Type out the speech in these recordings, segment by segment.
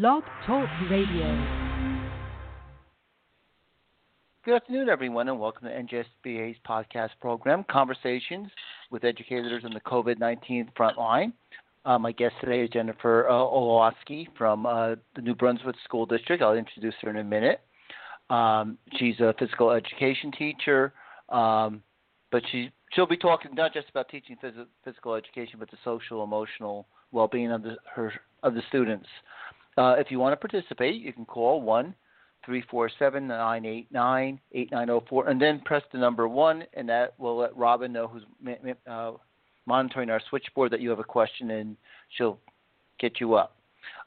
Blog Talk Radio. Good afternoon, everyone, and welcome to NJSBA's podcast program, Conversations with Educators on the COVID 19 Front Line. Uh, my guest today is Jennifer uh, Olawski from uh, the New Brunswick School District. I'll introduce her in a minute. Um, she's a physical education teacher, um, but she she'll be talking not just about teaching phys- physical education, but the social, emotional well-being of the her of the students. Uh, if you want to participate, you can call one three four seven nine eight nine eight nine zero four, and then press the number one, and that will let Robin know who's uh, monitoring our switchboard that you have a question, and she'll get you up.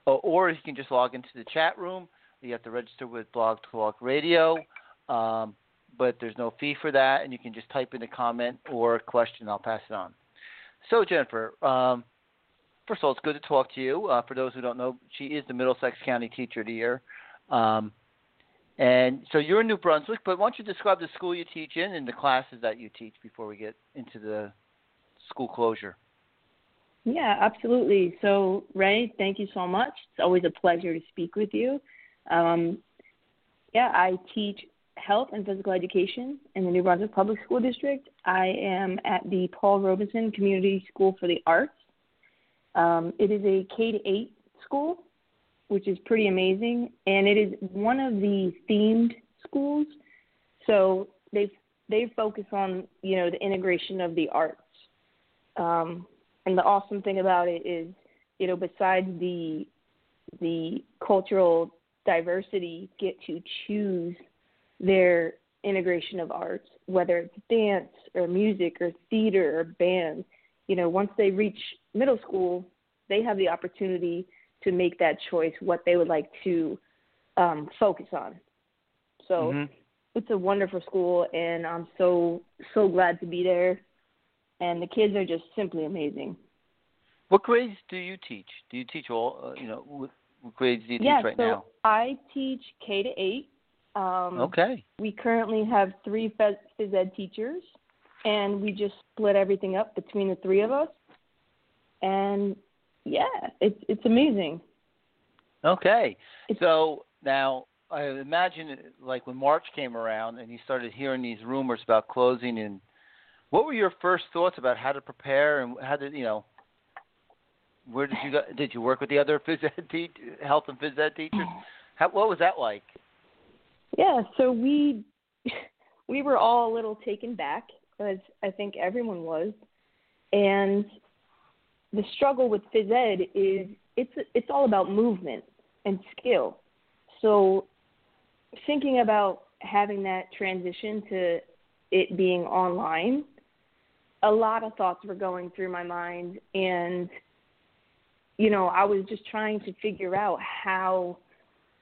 Uh, or you can just log into the chat room. You have to register with Blog Talk Radio, um, but there's no fee for that, and you can just type in a comment or a question. I'll pass it on. So, Jennifer, um, first of all, it's good to talk to you. Uh, for those who don't know, she is the Middlesex County Teacher of the Year. Um, and so you're in New Brunswick, but why don't you describe the school you teach in and the classes that you teach before we get into the school closure? Yeah, absolutely. So, Ray, thank you so much. It's always a pleasure to speak with you. Um, yeah, I teach health and physical education in the New Brunswick Public School District. I am at the Paul Robeson Community School for the Arts. Um, it is a K to 8 school, which is pretty amazing, and it is one of the themed schools. So they they focus on you know the integration of the arts um, and the awesome thing about it is, you know, besides the the cultural diversity, get to choose their integration of arts, whether it's dance or music or theater or band. You know, once they reach middle school, they have the opportunity to make that choice what they would like to um, focus on. So mm-hmm. it's a wonderful school, and I'm so so glad to be there and the kids are just simply amazing. What grades do you teach? Do you teach all? Uh, you know, what, what, grades do you yeah, teach right so now? I teach K to eight. Um, okay. We currently have three phys, phys ed teachers, and we just split everything up between the three of us. And yeah, it's it's amazing. Okay. It's, so now I imagine, like when March came around and you started hearing these rumors about closing and what were your first thoughts about how to prepare and how did you know? Where did you go? Did you work with the other phys ed te- health and phys ed teachers? How, what was that like? Yeah, so we we were all a little taken back, as I think everyone was, and the struggle with phys ed is it's it's all about movement and skill. So thinking about having that transition to it being online a lot of thoughts were going through my mind and you know i was just trying to figure out how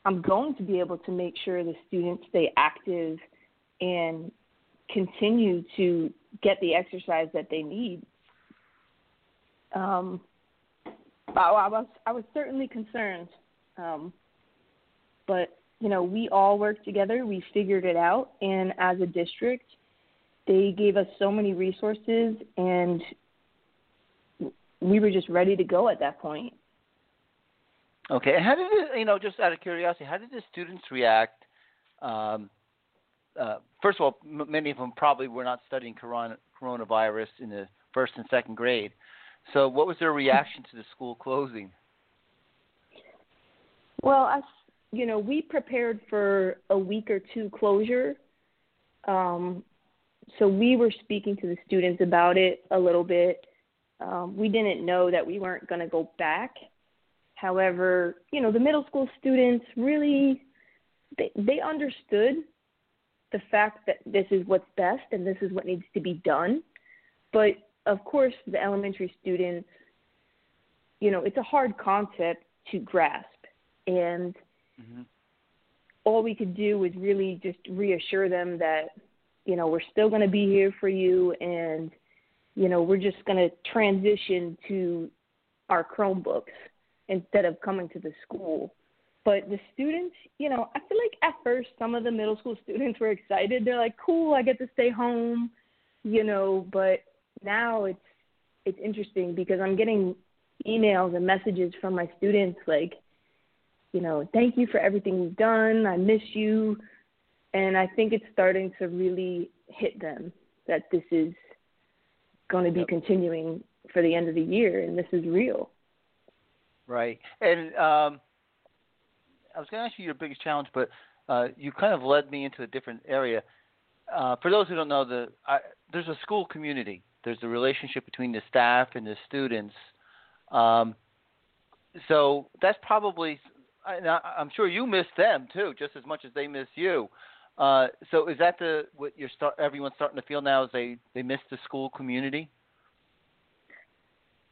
i'm going to be able to make sure the students stay active and continue to get the exercise that they need um I, was i was certainly concerned um but you know we all worked together we figured it out and as a district they gave us so many resources and we were just ready to go at that point. Okay, how did it, you know, just out of curiosity, how did the students react? Um, uh, first of all, m- many of them probably were not studying corona, coronavirus in the first and second grade. So, what was their reaction to the school closing? Well, us, you know, we prepared for a week or two closure. Um, so we were speaking to the students about it a little bit. Um, we didn't know that we weren't going to go back. However, you know, the middle school students really they they understood the fact that this is what's best and this is what needs to be done. But of course, the elementary students, you know, it's a hard concept to grasp. and mm-hmm. all we could do was really just reassure them that you know we're still going to be here for you and you know we're just going to transition to our chromebooks instead of coming to the school but the students you know i feel like at first some of the middle school students were excited. They're like cool i get to stay home you know but now it's it's interesting because i'm getting emails and messages from my students like you know thank you for everything you've done. I miss you. And I think it's starting to really hit them that this is going to be continuing for the end of the year, and this is real. Right, and um, I was going to ask you your biggest challenge, but uh, you kind of led me into a different area. Uh, for those who don't know, the I, there's a school community. There's a relationship between the staff and the students. Um, so that's probably, I, I'm sure you miss them too, just as much as they miss you. Uh, so is that the what you're start everyone's starting to feel now is they they miss the school community?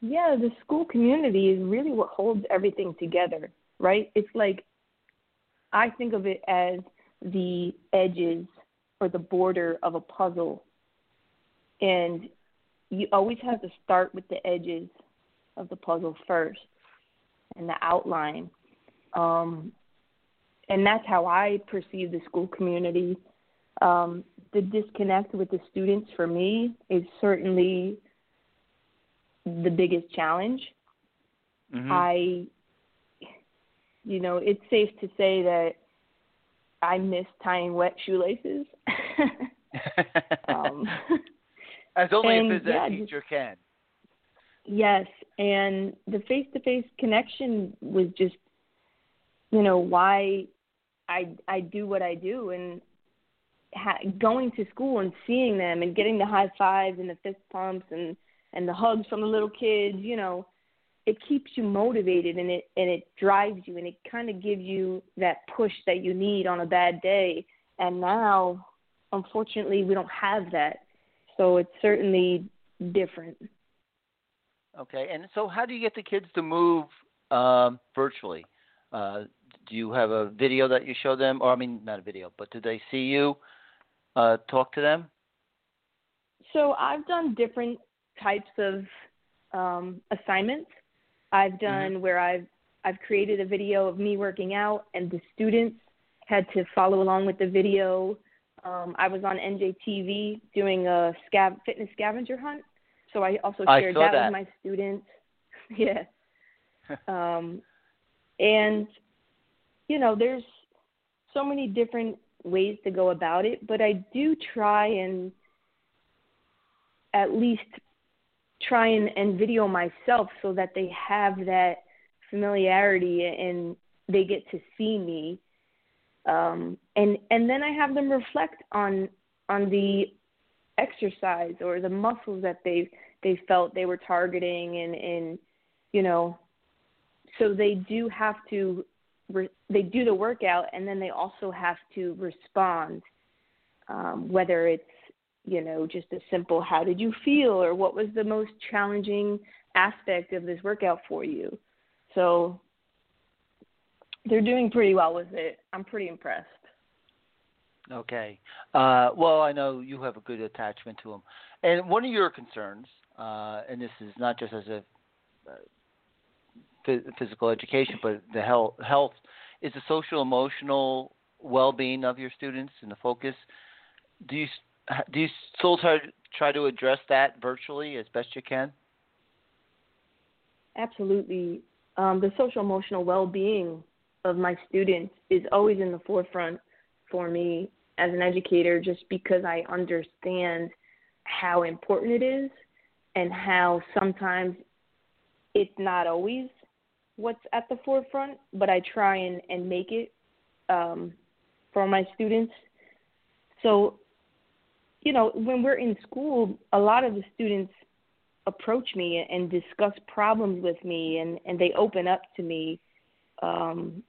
Yeah, the school community is really what holds everything together, right? It's like I think of it as the edges or the border of a puzzle. And you always have to start with the edges of the puzzle first and the outline. Um, and that's how I perceive the school community. Um, the disconnect with the students for me is certainly the biggest challenge. Mm-hmm. I, you know, it's safe to say that I miss tying wet shoelaces. um, As only and, a phys ed yeah, teacher can. Yes, and the face-to-face connection was just, you know, why I I do what I do, and ha- going to school and seeing them and getting the high fives and the fist pumps and and the hugs from the little kids, you know, it keeps you motivated and it and it drives you and it kind of gives you that push that you need on a bad day. And now, unfortunately, we don't have that, so it's certainly different. Okay, and so how do you get the kids to move um, virtually? Uh, do you have a video that you show them, or I mean, not a video, but do they see you uh, talk to them? So I've done different types of um, assignments. I've mm-hmm. done mm-hmm. where I've I've created a video of me working out, and the students had to follow along with the video. Um, I was on NJTV doing a scav- fitness scavenger hunt, so I also shared I that, that with my students. yeah. um, and you know, there's so many different ways to go about it, but I do try and at least try and, and video myself so that they have that familiarity and they get to see me. Um, and and then I have them reflect on on the exercise or the muscles that they they felt they were targeting and and you know so they do have to re- they do the workout and then they also have to respond, um, whether it's you know just a simple "How did you feel?" or "What was the most challenging aspect of this workout for you?" So they're doing pretty well with it. I'm pretty impressed. Okay. Uh, well, I know you have a good attachment to them. And one of your concerns, uh, and this is not just as a uh, physical education, but the health, health is the social emotional well-being of your students and the focus. Do you do you still try try to address that virtually as best you can? Absolutely. Um, the social emotional well-being of my students is always in the forefront for me as an educator, just because I understand how important it is and how sometimes it's not always what's at the forefront, but I try and, and make it um, for my students. So, you know, when we're in school, a lot of the students approach me and discuss problems with me, and, and they open up to me um,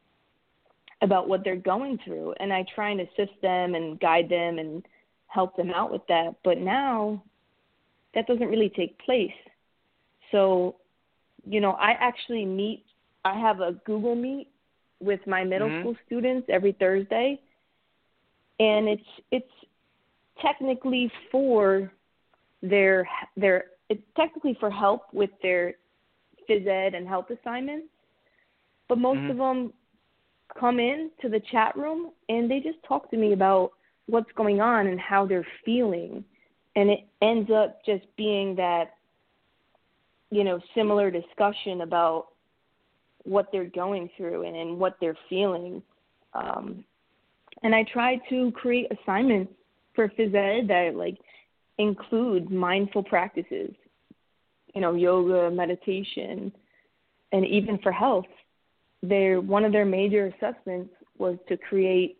about what they're going through. And I try and assist them and guide them and help them out with that. But now that doesn't really take place. So, you know, I actually meet I have a Google Meet with my middle Mhm. school students every Thursday, and it's it's technically for their their it's technically for help with their phys ed and health assignments, but most Mhm. of them come in to the chat room and they just talk to me about what's going on and how they're feeling, and it ends up just being that you know similar discussion about what they're going through and, and what they're feeling. Um, and I try to create assignments for phys ed that like include mindful practices, you know, yoga, meditation, and even for health. Their one of their major assessments was to create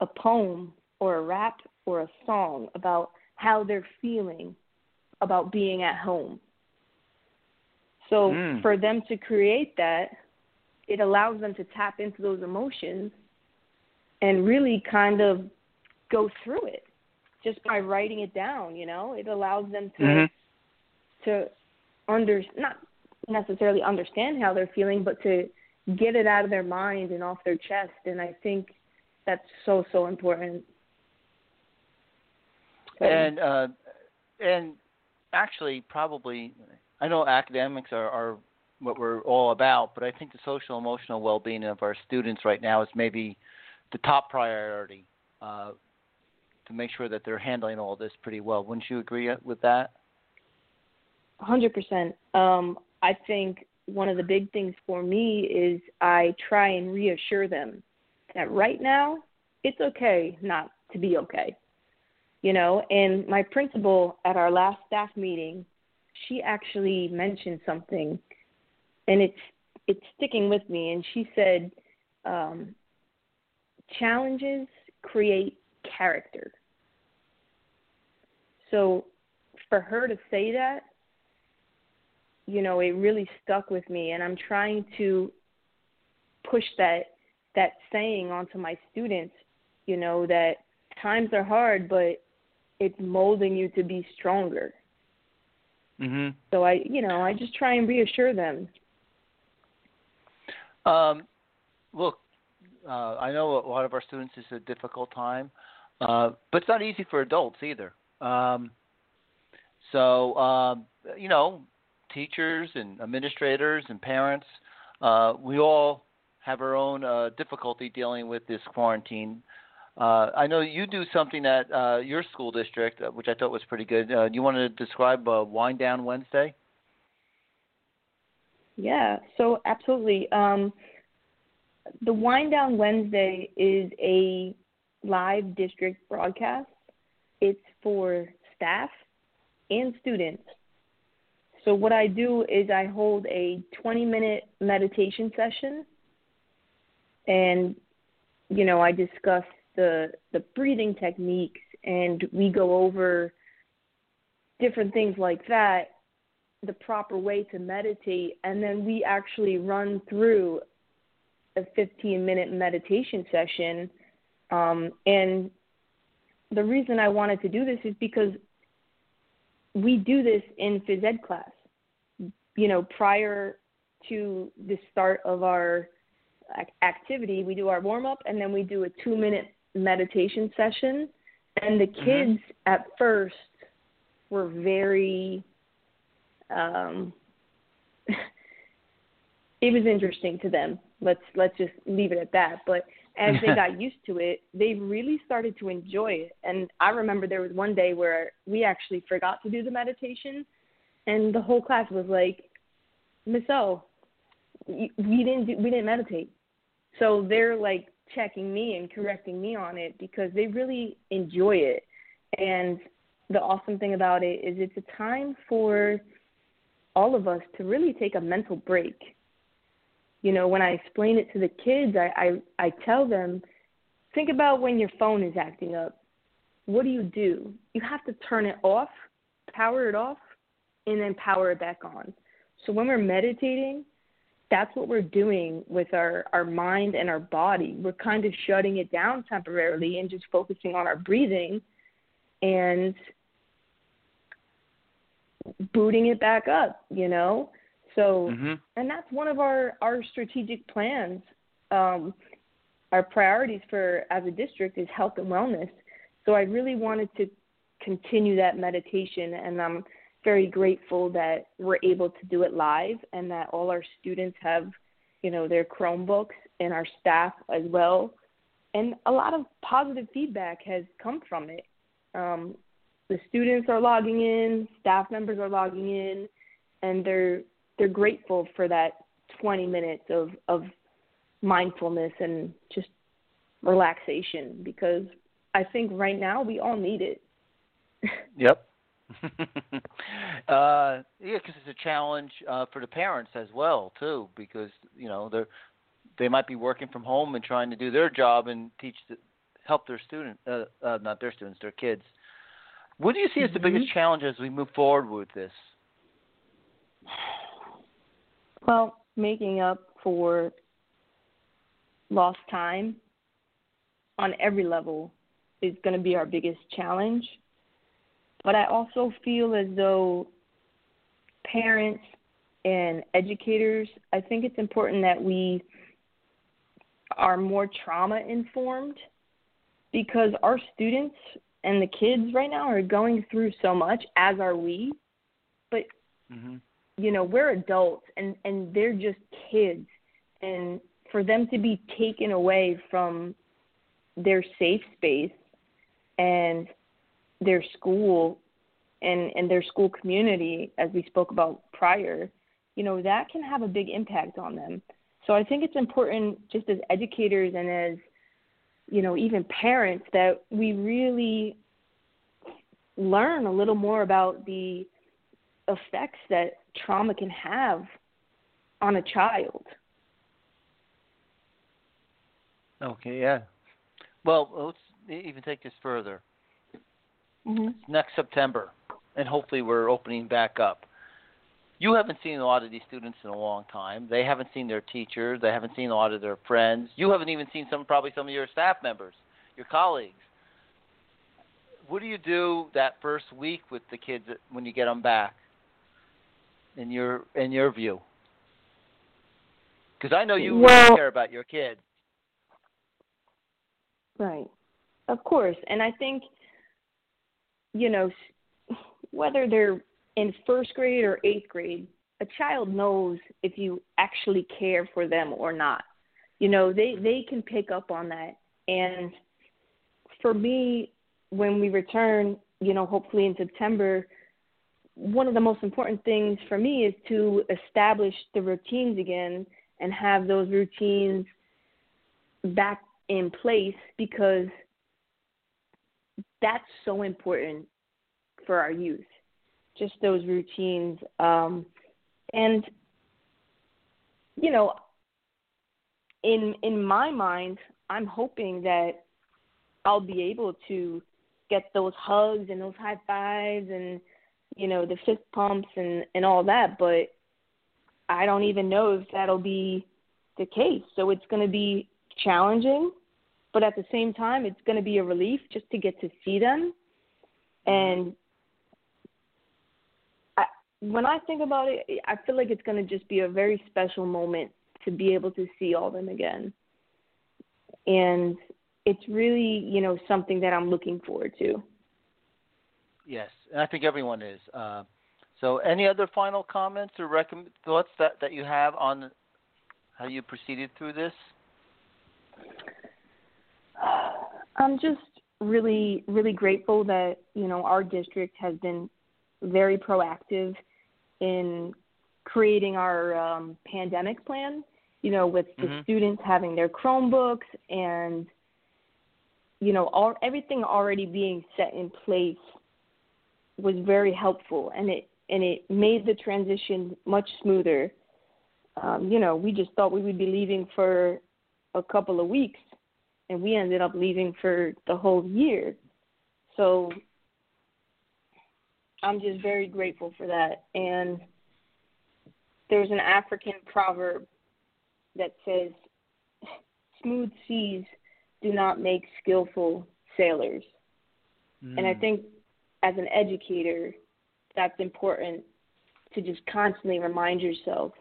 a poem or a rap or a song about how they're feeling about being at home. So Mm. for them to create that, it allows them to tap into those emotions and really kind of go through it just by writing it down, you know? It allows them to Mhm. to under not necessarily understand how they're feeling, but to get it out of their mind and off their chest and I think that's so so important. So- And uh, and actually, probably, I know academics are, are what we're all about, but I think the social emotional well being of our students right now is maybe the top priority uh, to make sure that they're handling all this pretty well. Wouldn't you agree with that? hundred percent. Um, I think one of the big things for me is I try and reassure them that right now it's okay not to be okay. You know, and my principal at our last staff meeting, she actually mentioned something and it's it's sticking with me and she said um, challenges create character. So for her to say that you know it really stuck with me and i'm trying to push that that saying onto my students you know that times are hard but it's molding you to be stronger Mhm. so i you know i just try and reassure them Um, look, uh, I know a lot of our students is a difficult time, uh, but it's not easy for adults either. Um, so, um, you know, teachers and administrators and parents, uh, we all have our own uh, difficulty dealing with this quarantine. Uh, I know you do something at uh, your school district, uh, which I thought was pretty good. Uh, you want to describe uh, Wind Down Wednesday? Yeah, so absolutely. Um, the Wind Down Wednesday is a live district broadcast. It's for staff and students. So what I do is I hold a 20 minute meditation session and you know, I discuss the the breathing techniques and we go over different things like that the proper way to meditate and then we actually run through a 15 minute meditation session um, and the reason i wanted to do this is because we do this in phys ed class you know prior to the start of our activity we do our warm up and then we do a two minute meditation session and the kids at first were very um, it was interesting to them. Let's let's just leave it at that. But as they got used to it, they really started to enjoy it. And I remember there was one day where we actually forgot to do the meditation, and the whole class was like, "Miss O, we didn't do, we didn't meditate." So they're like checking me and correcting me on it because they really enjoy it. And the awesome thing about it is it's a time for all of us to really take a mental break. You know, when I explain it to the kids, I, I, I tell them, think about when your phone is acting up. What do you do? You have to turn it off, power it off, and then power it back on. So when we're meditating, that's what we're doing with our, our mind and our body. We're kind of shutting it down temporarily and just focusing on our breathing and booting it back up, you know? So Mm-hmm. and that's one of our our strategic plans um, our priorities for as a district is health and wellness. So I really wanted to continue that meditation, and I'm very grateful that we're able to do it live and that all our students have, you know, their Chromebooks and our staff as well. And a lot of positive feedback has come from it. Um, the students are logging in, staff members are logging in, and they're they're grateful for that 20 minutes of of mindfulness and just relaxation because I think right now we all need it. yep. uh, yeah, because it's a challenge uh, for the parents as well too, because you know they're they might be working from home and trying to do their job and teach the, help their student, uh, uh, not their students, their kids. What do you see as the biggest mm-hmm. challenge as we move forward with this? Well, making up for lost time on every level is going to be our biggest challenge. But I also feel as though parents and educators, I think it's important that we are more trauma informed because our students and the kids right now are going through so much as are we but mm-hmm. You know we're adults and and they're just kids. And for them to be taken away from their safe space and their school and and their school community as we spoke about prior you know that can have a big impact on them. So i think it's important just as educators and as you know even parents that we really learn a little more about the effects that trauma can have on a child okay yeah well let's even take this further mm-hmm. next september and hopefully we're opening back up you haven't seen a lot of these students in a long time. They haven't seen their teachers. They haven't seen a lot of their friends. You haven't even seen some, probably some of your staff members, your colleagues. What do you do that first week with the kids when you get them back? In your in your view, because I know you well, really care about your kids. Right, of course, and I think you know whether they're in first grade or eighth grade, a child knows if you actually care for them or not. You know, they mm-hmm. they can pick up on that. And for me, when we return, you know, hopefully in September, one of the most important things for me is to establish the routines again and have those routines back in place because that's so important for our youth just those routines. Um, and you know, in in my mind, I'm hoping that I'll be able to get those hugs and those high fives and you know the fist pumps and and all that, but I don't even know if that'll be the case. So it's going to be challenging, but at the same time, it's going to be a relief just to get to see them mm-hmm. and I, when I think about it, I feel like it's going to just be a very special moment to be able to see all of them again. And it's really, you know, something that I'm looking forward to. Yes, and I think everyone is. Uh, so, any other final comments or thoughts that, that you have on how you proceeded through this? I'm just really, really grateful that you know our district has been very proactive in creating our um, pandemic plan. You know, with the mm-hmm. students having their Chromebooks and you know all everything already being set in place was very helpful, and it and it made the transition much smoother. Um, you know, we just thought we would be leaving for a couple of weeks, and we ended up leaving for the whole year. So I'm just very grateful for that. And there's an African proverb that says, smooth seas do not make skillful sailors. Mm. And I mm. think as an educator, that's important to just constantly remind yourself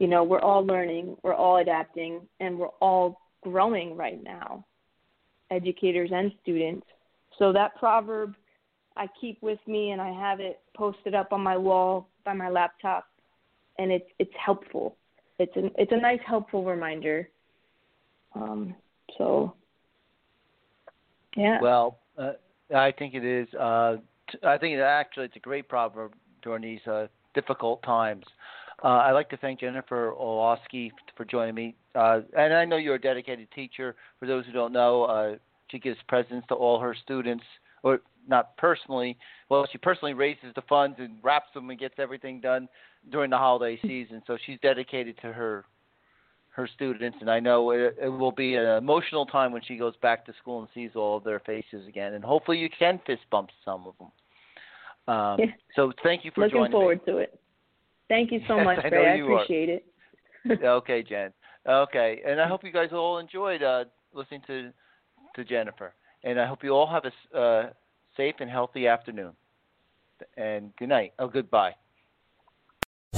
you know, we're all learning, we're all adapting, and we're all growing right now, educators and students. So that proverb I keep with me and I have it posted up on my wall by my laptop and it's it's helpful. It's an it's a nice helpful reminder. Um so yeah. Well, uh, I think it is uh I think it actually it's a great proverb during these uh, difficult times. Uh, I'd like to thank Jennifer Olawski for joining me. Uh, and I know you're a dedicated teacher. For those who don't know, uh, she gives presents to all her students, or not personally. Well, she personally raises the funds and wraps them and gets everything done during the holiday season. So she's dedicated to her her students, and I know it, it will be an emotional time when she goes back to school and sees all of their faces again. And hopefully, you can fist bump some of them. Um, yeah. So thank you for Looking joining forward me. to it. Thank you so yes, much, I Ray. I appreciate are. it. okay, Jen. Okay, and I hope you guys all enjoyed uh, listening to to Jennifer, and I hope you all have a uh, safe and healthy afternoon. And good night. Oh, goodbye.